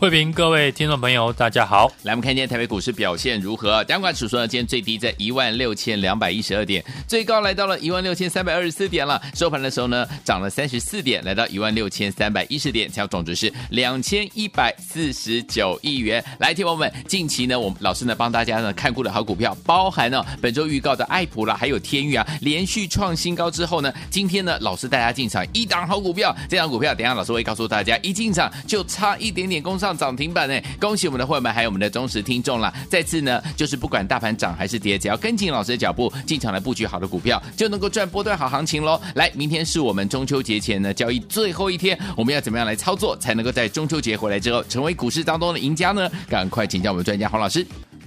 慧平，各位听众朋友，大家好。来，我们看今天台北股市表现如何？加权指数呢，今天最低在一万六千两百一十二点，最高来到了一万六千三百二十四点了。收盘的时候呢，涨了三十四点，来到一万六千三百一十点，成交总值是两千一百四十九亿元。来，听我们，近期呢，我们老师呢帮大家呢看过的好股票，包含了本周预告的爱普啦，还有天域啊，连续创新高之后呢，今天呢，老师带大家进场一档好股票，这档股票等下老师会告诉大家，一进场就差一点点攻上。涨停板呢，恭喜我们的会员们，还有我们的忠实听众啦！再次呢，就是不管大盘涨还是跌，只要跟紧老师的脚步，进场来布局好的股票，就能够赚波段好行情喽！来，明天是我们中秋节前呢交易最后一天，我们要怎么样来操作，才能够在中秋节回来之后成为股市当中的赢家呢？赶快请教我们专家黄老师。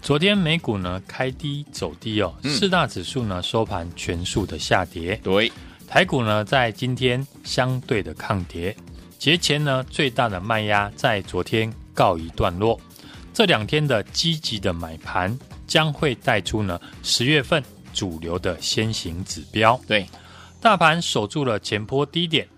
昨天美股呢开低走低哦，四大指数呢收盘全数的下跌。对，台股呢在今天相对的抗跌。节前呢，最大的卖压在昨天告一段落。这两天的积极的买盘将会带出呢十月份主流的先行指标。对，大盘守住了前波低点，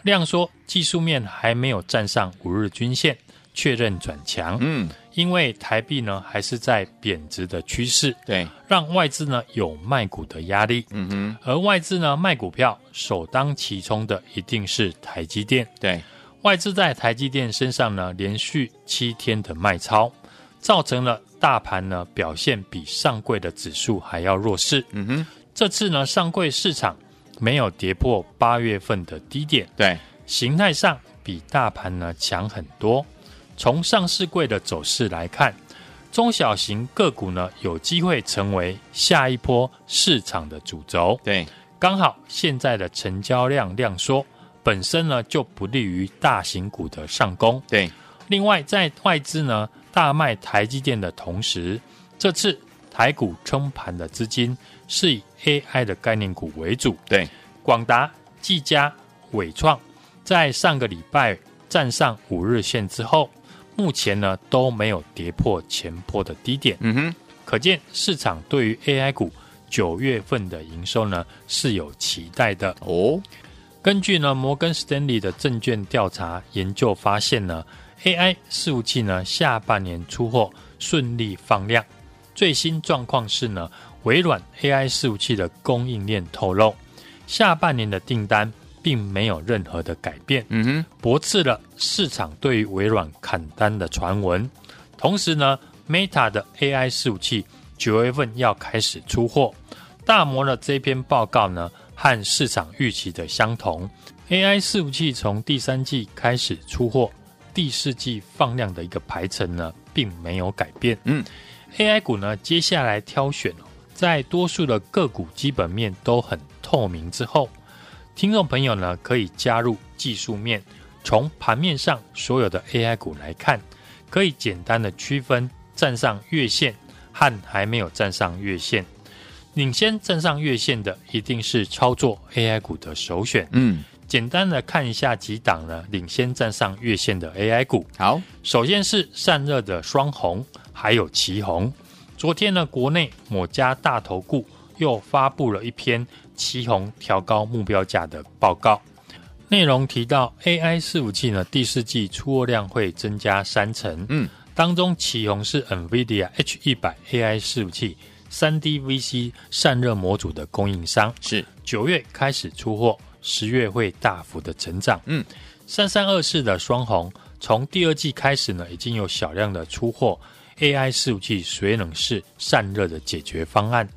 量缩技术面还没有站上五日均线，确认转强。嗯。因为台币呢还是在贬值的趋势，对，让外资呢有卖股的压力，嗯哼，而外资呢卖股票首当其冲的一定是台积电，对，外资在台积电身上呢连续七天的卖超，造成了大盘呢表现比上柜的指数还要弱势，嗯哼，这次呢上柜市场没有跌破八月份的低点，对，形态上比大盘呢强很多。从上市柜的走势来看，中小型个股呢有机会成为下一波市场的主轴。对，刚好现在的成交量量缩，本身呢就不利于大型股的上攻。对，另外在外资呢大卖台积电的同时，这次台股撑盘的资金是以 AI 的概念股为主。对，广达、技嘉、伟创在上个礼拜站上五日线之后。目前呢都没有跌破前波的低点，嗯哼，可见市场对于 AI 股九月份的营收呢是有期待的哦。根据呢摩根士丹利的证券调查研究发现呢，AI 伺服器呢下半年出货顺利放量，最新状况是呢微软 AI 伺服器的供应链透露，下半年的订单。并没有任何的改变，嗯哼，驳斥了市场对于微软砍单的传闻。同时呢，Meta 的 AI 伺服器九月份要开始出货。大摩的这篇报告呢，和市场预期的相同。AI 伺服器从第三季开始出货，第四季放量的一个排程呢，并没有改变。嗯，AI 股呢，接下来挑选，在多数的个股基本面都很透明之后。听众朋友呢，可以加入技术面，从盘面上所有的 AI 股来看，可以简单的区分站上月线和还没有站上月线。领先站上月线的，一定是操作 AI 股的首选。嗯，简单的看一下几档呢，领先站上月线的 AI 股。好，首先是散热的双红，还有奇红。昨天呢，国内某家大投顾又发布了一篇。奇红调高目标价的报告内容提到，AI 伺服器呢第四季出货量会增加三成。嗯，当中奇红是 NVIDIA H 一百 AI 伺服器三 D VC 散热模组的供应商，是九月开始出货，十月会大幅的成长。嗯，三三二四的双红从第二季开始呢，已经有小量的出货 AI 伺服器水冷式散热的解决方案。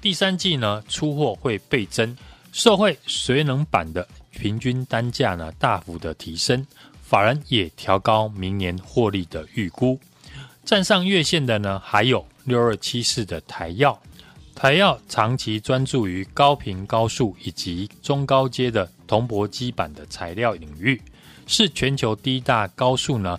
第三季呢，出货会倍增，受惠水冷板的平均单价呢大幅的提升，法人也调高明年获利的预估。站上月线的呢，还有六二七四的台药，台药长期专注于高频高速以及中高阶的铜箔基板的材料领域，是全球第一大高速呢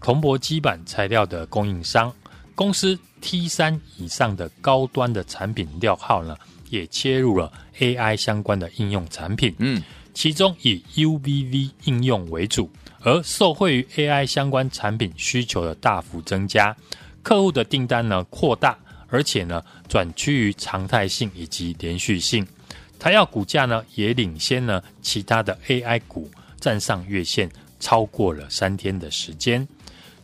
铜箔基板材料的供应商。公司 T 三以上的高端的产品料号呢，也切入了 AI 相关的应用产品。嗯，其中以 UVV 应用为主，而受惠于 AI 相关产品需求的大幅增加，客户的订单呢扩大，而且呢转趋于常态性以及连续性。台药股价呢也领先呢其他的 AI 股，站上月线超过了三天的时间。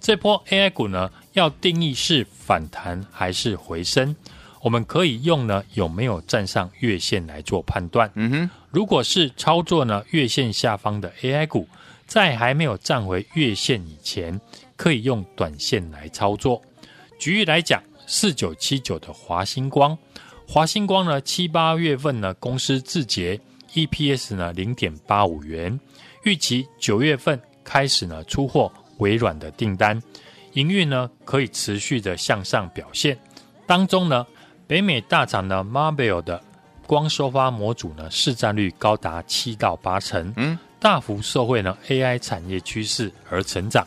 这波 AI 股呢要定义是反弹还是回升，我们可以用呢有没有站上月线来做判断。嗯哼，如果是操作呢月线下方的 AI 股，在还没有站回月线以前，可以用短线来操作。举例来讲，四九七九的华星光。华星光呢，七八月份呢，公司自结 EPS 呢零点八五元，预期九月份开始呢出货微软的订单，营运呢可以持续的向上表现。当中呢，北美大厂呢 Marvell 的光收发模组呢市占率高达七到八成，嗯，大幅受惠呢 AI 产业趋势而成长。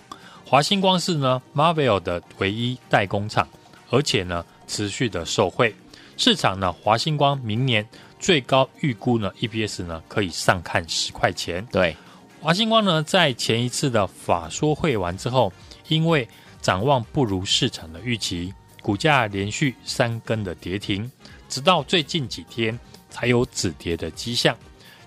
华星光是呢 Marvell 的唯一代工厂，而且呢持续的受惠。市场呢，华星光明年最高预估呢，EPS 呢可以上看十块钱。对，华星光呢在前一次的法说会完之后，因为展望不如市场的预期，股价连续三根的跌停，直到最近几天才有止跌的迹象。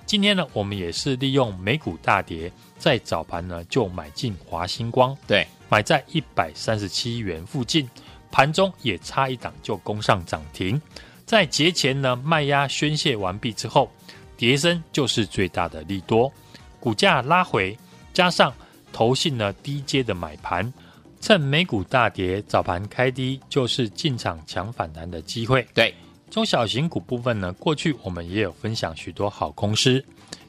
今天呢，我们也是利用美股大跌，在早盘呢就买进华星光，对，买在一百三十七元附近。盘中也差一档就攻上涨停，在节前呢卖压宣泄完毕之后，跌升就是最大的利多，股价拉回，加上投信呢低阶的买盘，趁美股大跌，早盘开低就是进场抢反弹的机会。对，中小型股部分呢，过去我们也有分享许多好公司，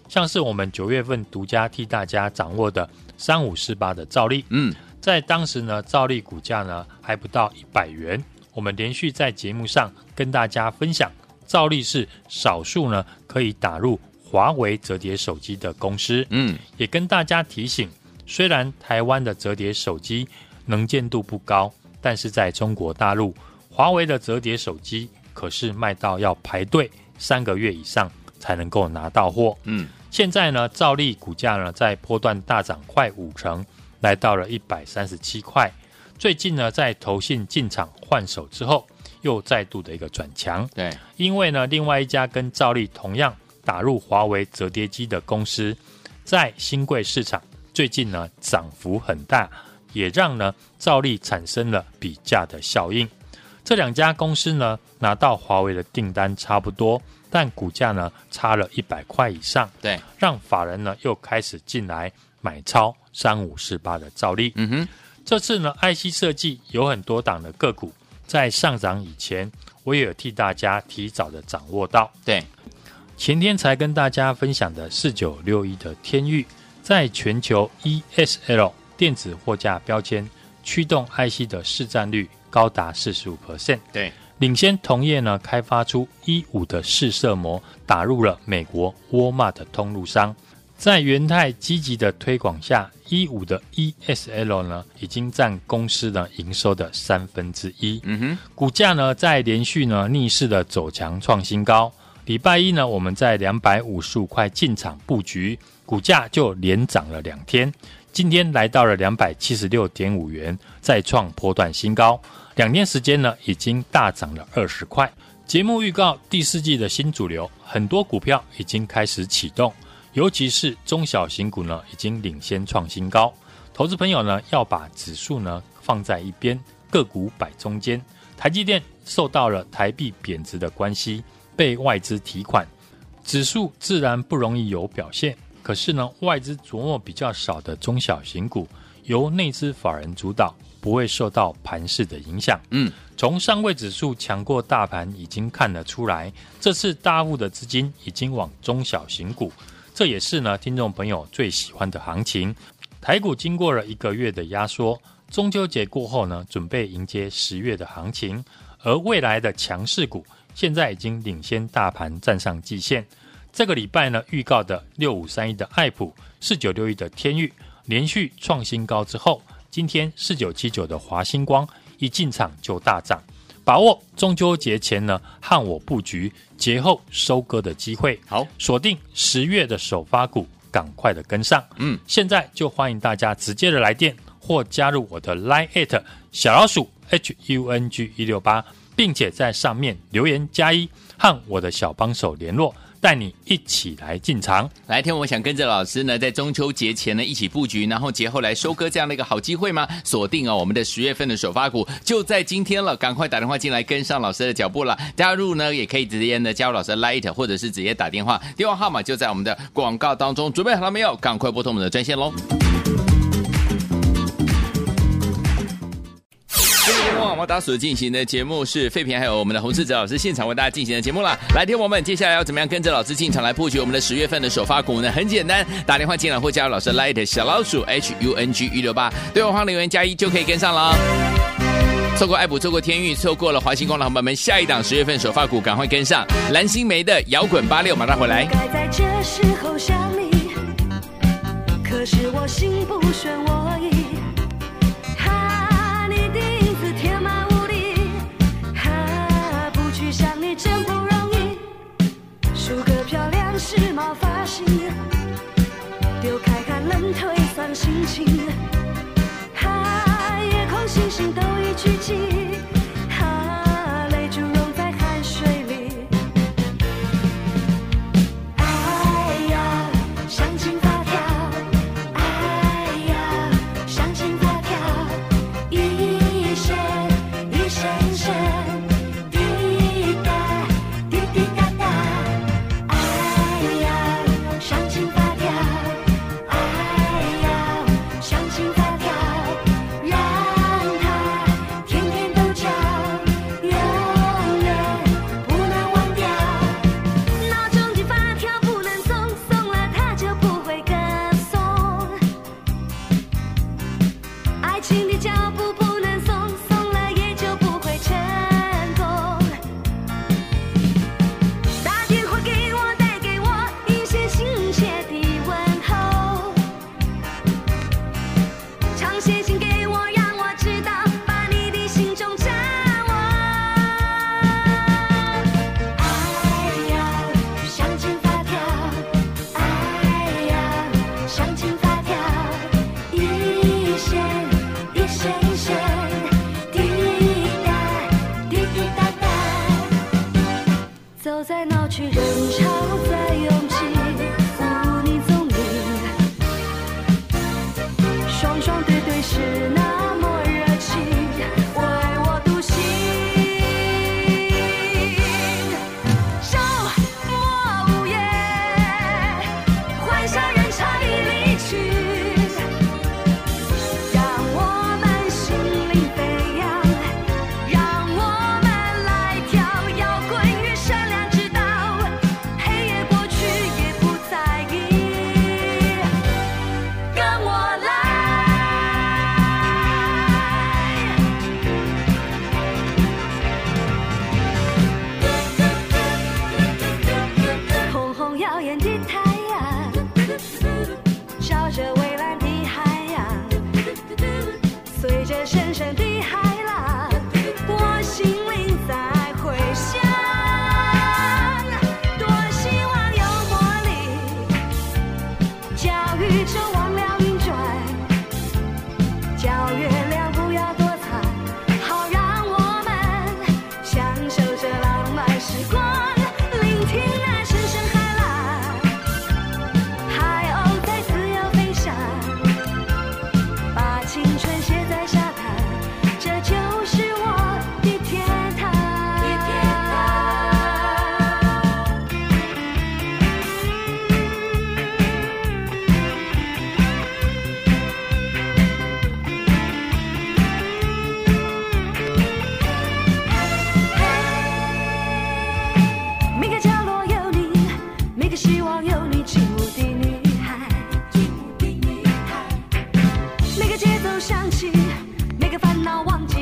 像是我们九月份独家替大家掌握的三五四八的兆利，嗯。在当时呢，兆利股价呢还不到一百元。我们连续在节目上跟大家分享，兆利是少数呢可以打入华为折叠手机的公司。嗯，也跟大家提醒，虽然台湾的折叠手机能见度不高，但是在中国大陆，华为的折叠手机可是卖到要排队三个月以上才能够拿到货。嗯，现在呢，兆利股价呢在波段大涨快五成。来到了一百三十七块，最近呢，在投信进场换手之后，又再度的一个转强。对，因为呢，另外一家跟兆利同样打入华为折叠机的公司，在新贵市场最近呢涨幅很大，也让呢兆利产生了比价的效应。这两家公司呢拿到华为的订单差不多，但股价呢差了一百块以上。对，让法人呢又开始进来买超。三五四八的照例，嗯哼，这次呢，IC 设计有很多档的个股在上涨以前，我也有替大家提早的掌握到。对，前天才跟大家分享的四九六一的天域，在全球 ESL 电子货架标签驱动 IC 的市占率高达四十五 percent，对，领先同业呢开发出一五的试射膜，打入了美国沃尔玛的通路商。在元泰积极的推广下，一五的 ESL 呢，已经占公司的营收的三分之一。嗯哼，股价呢在连续呢逆势的走强创新高。礼拜一呢，我们在两百五十五块进场布局，股价就连涨了两天。今天来到了两百七十六点五元，再创波段新高。两天时间呢，已经大涨了二十块。节目预告第四季的新主流，很多股票已经开始启动。尤其是中小型股呢，已经领先创新高。投资朋友呢，要把指数呢放在一边，个股摆中间。台积电受到了台币贬值的关系，被外资提款，指数自然不容易有表现。可是呢，外资琢磨比较少的中小型股，由内资法人主导，不会受到盘势的影响。嗯，从上位指数强过大盘已经看得出来，这次大户的资金已经往中小型股。这也是呢，听众朋友最喜欢的行情。台股经过了一个月的压缩，中秋节过后呢，准备迎接十月的行情。而未来的强势股，现在已经领先大盘站上季线。这个礼拜呢，预告的六五三一的爱普，四九六一的天域，连续创新高之后，今天四九七九的华星光一进场就大涨。把握中秋节前呢，和我布局节后收割的机会。好，锁定十月的首发股，赶快的跟上。嗯，现在就欢迎大家直接的来电或加入我的 Line@ 小老鼠 H U N G 一六八，并且在上面留言加一，和我的小帮手联络。带你一起来进场，来天我想跟着老师呢，在中秋节前呢一起布局，然后节后来收割这样的一个好机会吗？锁定哦，我们的十月份的首发股就在今天了，赶快打电话进来跟上老师的脚步了。加入呢也可以直接呢加入老师的 Light，或者是直接打电话，电话号码就在我们的广告当中。准备好了没有？赶快拨通我们的专线喽。我们打所进行的节目是废品，还有我们的洪志哲老师现场为大家进行的节目啦。来听我们接下来要怎么样跟着老师进场来布局我们的十月份的首发股呢？很简单，打电话进来或加入老师 Light 小老鼠 H U N G 一六八，对话框留言加一就可以跟上了。错过爱普，错过天域，错过了华星光的伙伴们，下一档十月份首发股赶快跟上。蓝心湄的摇滚八六，马上回来。该在这时候想你，可是我心不顺我意。都想起每个烦恼忘记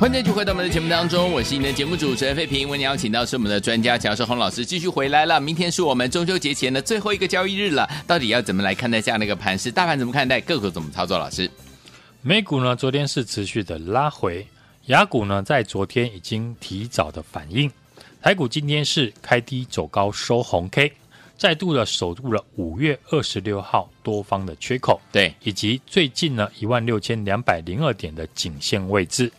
欢迎继续回到我们的节目当中，我是你的节目主持人费平。为你邀请到是我们的专家乔世洪老师继续回来了。明天是我们中秋节前的最后一个交易日了，到底要怎么来看待这样的一个盘势？大盘怎么看待？个股怎么操作？老师，美股呢，昨天是持续的拉回，雅股呢在昨天已经提早的反应，台股今天是开低走高收红 K，再度的守住了五月二十六号多方的缺口，对，以及最近呢一万六千两百零二点的颈线位置。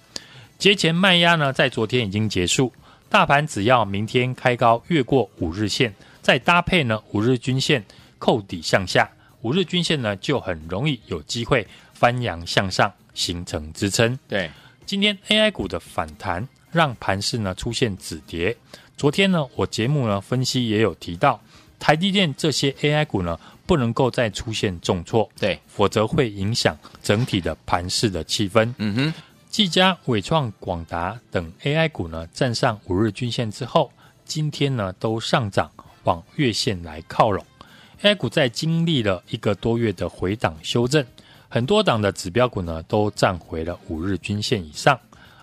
节前卖压呢，在昨天已经结束。大盘只要明天开高越过五日线，再搭配呢五日均线扣底向下，五日均线呢就很容易有机会翻扬向上，形成支撑。对，今天 AI 股的反弹，让盘势呢出现止跌。昨天呢，我节目呢分析也有提到，台积电这些 AI 股呢不能够再出现重挫，对，否则会影响整体的盘势的气氛。嗯哼。技嘉、伟创、广达等 AI 股呢，站上五日均线之后，今天呢都上涨，往月线来靠拢。AI 股在经历了一个多月的回档修正，很多档的指标股呢都站回了五日均线以上，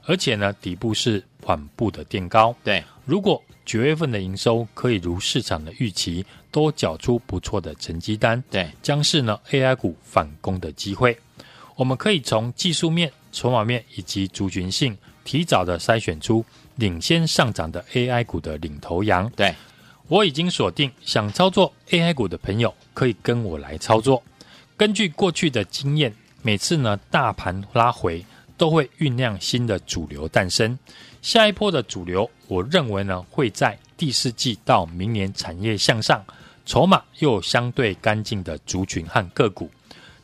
而且呢底部是缓步的垫高。对，如果九月份的营收可以如市场的预期，都缴出不错的成绩单，对，将是呢 AI 股反攻的机会。我们可以从技术面。筹码面以及族群性，提早的筛选出领先上涨的 AI 股的领头羊。对，我已经锁定，想操作 AI 股的朋友可以跟我来操作。根据过去的经验，每次呢大盘拉回，都会酝酿新的主流诞生。下一波的主流，我认为呢会在第四季到明年产业向上，筹码又有相对干净的族群和个股。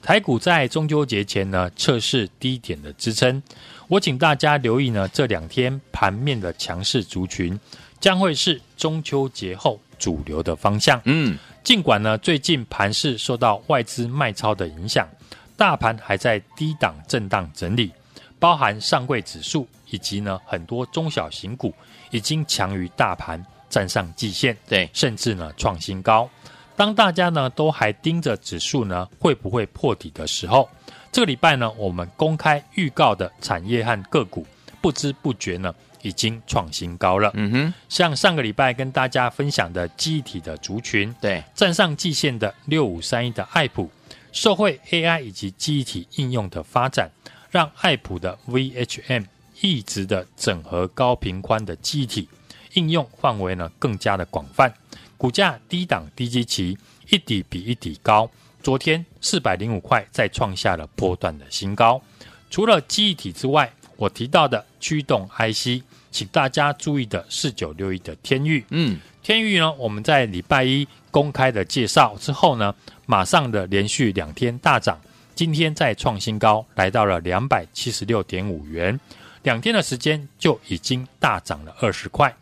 台股在中秋节前呢测试低点的支撑，我请大家留意呢这两天盘面的强势族群将会是中秋节后主流的方向。嗯，尽管呢最近盘市受到外资卖超的影响，大盘还在低档震荡整理，包含上柜指数以及呢很多中小型股已经强于大盘站上季线，对，甚至呢创新高。当大家呢都还盯着指数呢会不会破底的时候，这个礼拜呢我们公开预告的产业和个股，不知不觉呢已经创新高了。嗯哼，像上个礼拜跟大家分享的记忆体的族群，对，站上季线的六五三一的爱普，社会 AI 以及记忆体应用的发展，让爱普的 VHM 一直的整合高频宽的记忆体应用范围呢更加的广泛。股价低档低基期，一底比一底高。昨天四百零五块再创下了波段的新高。除了记忆体之外，我提到的驱动 IC，请大家注意的四九六一的天域。嗯，天域呢，我们在礼拜一公开的介绍之后呢，马上的连续两天大涨，今天再创新高，来到了两百七十六点五元。两天的时间就已经大涨了二十块。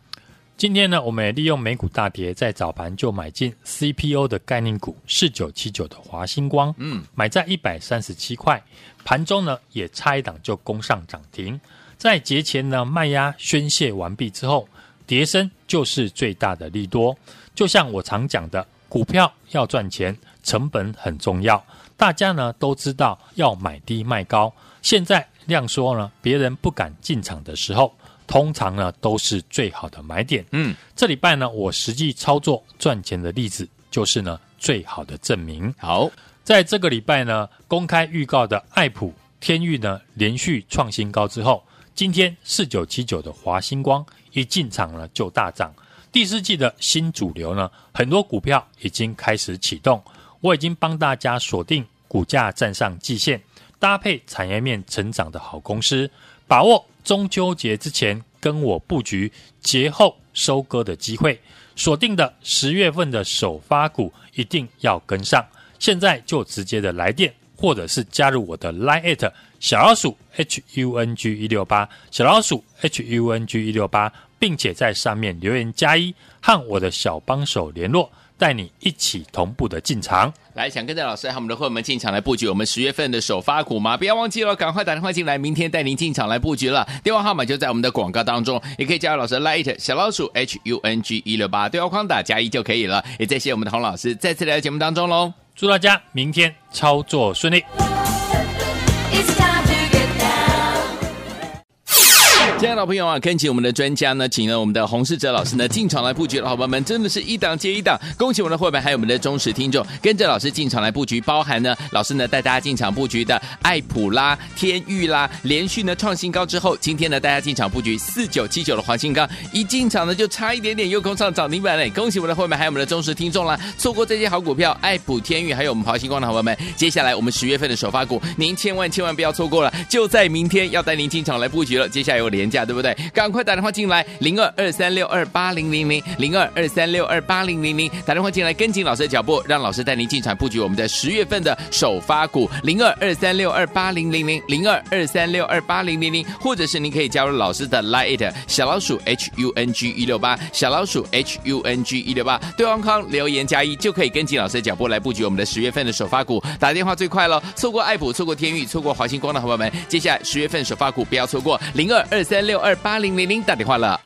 今天呢，我们也利用美股大跌，在早盘就买进 CPO 的概念股四九七九的华星光，嗯，买在一百三十七块，盘中呢也差一档就攻上涨停。在节前呢卖压宣泄完毕之后，跌升就是最大的利多。就像我常讲的，股票要赚钱，成本很重要，大家呢都知道要买低卖高。现在量缩呢，别人不敢进场的时候。通常呢都是最好的买点。嗯，这礼拜呢我实际操作赚钱的例子就是呢最好的证明。好，在这个礼拜呢公开预告的爱普、天域呢连续创新高之后，今天四九七九的华星光一进场呢就大涨。第四季的新主流呢很多股票已经开始启动，我已经帮大家锁定股价站上季线，搭配产业面成长的好公司，把握。中秋节之前跟我布局，节后收割的机会，锁定的十月份的首发股一定要跟上。现在就直接的来电，或者是加入我的 Line@ 小老鼠 H U N G 一六八小老鼠 H U N G 一六八，并且在上面留言加一，和我的小帮手联络。带你一起同步的进场，来想跟着老师和我们的会员们进场来布局我们十月份的首发股吗？不要忘记了，赶快打电话进来，明天带您进场来布局了。电话号码就在我们的广告当中，也可以加入老师 Light 小老鼠 H U N G 一六八，对话框打加一就可以了。也再谢谢我们的洪老师再次来到节目当中喽，祝大家明天操作顺利。亲爱的朋友啊，跟紧我们的专家呢，请了我们的洪世哲老师呢进场来布局的好朋友们，真的是一档接一档。恭喜我们的会员，还有我们的忠实听众，跟着老师进场来布局，包含呢老师呢带大家进场布局的爱普啦、天域啦，连续呢创新高之后，今天呢大家进场布局四九七九的华新钢，一进场呢就差一点点又攻上涨停板嘞！恭喜我们的会员，还有我们的忠实听众啦，错过这些好股票，爱普、天域还有我们华新光的好朋友们，接下来我们十月份的首发股，您千万千万不要错过了，就在明天要带您进场来布局了。接下来有连。价对不对？赶快打电话进来，零二二三六二八零零零，零二二三六二八零零零，打电话进来跟紧老师的脚步，让老师带您进场布局我们的十月份的首发股，零二二三六二八零零零，零二二三六二八零零零，或者是您可以加入老师的 Line 小老鼠 H U N G 一六八，小老鼠 H U N G 一六八，对方康留言加一就可以跟紧老师的脚步来布局我们的十月份的首发股，打电话最快了，错过爱普，错过天域，错过华星光的朋友们，接下来十月份首发股不要错过，零二二三六二八零零零打电话了。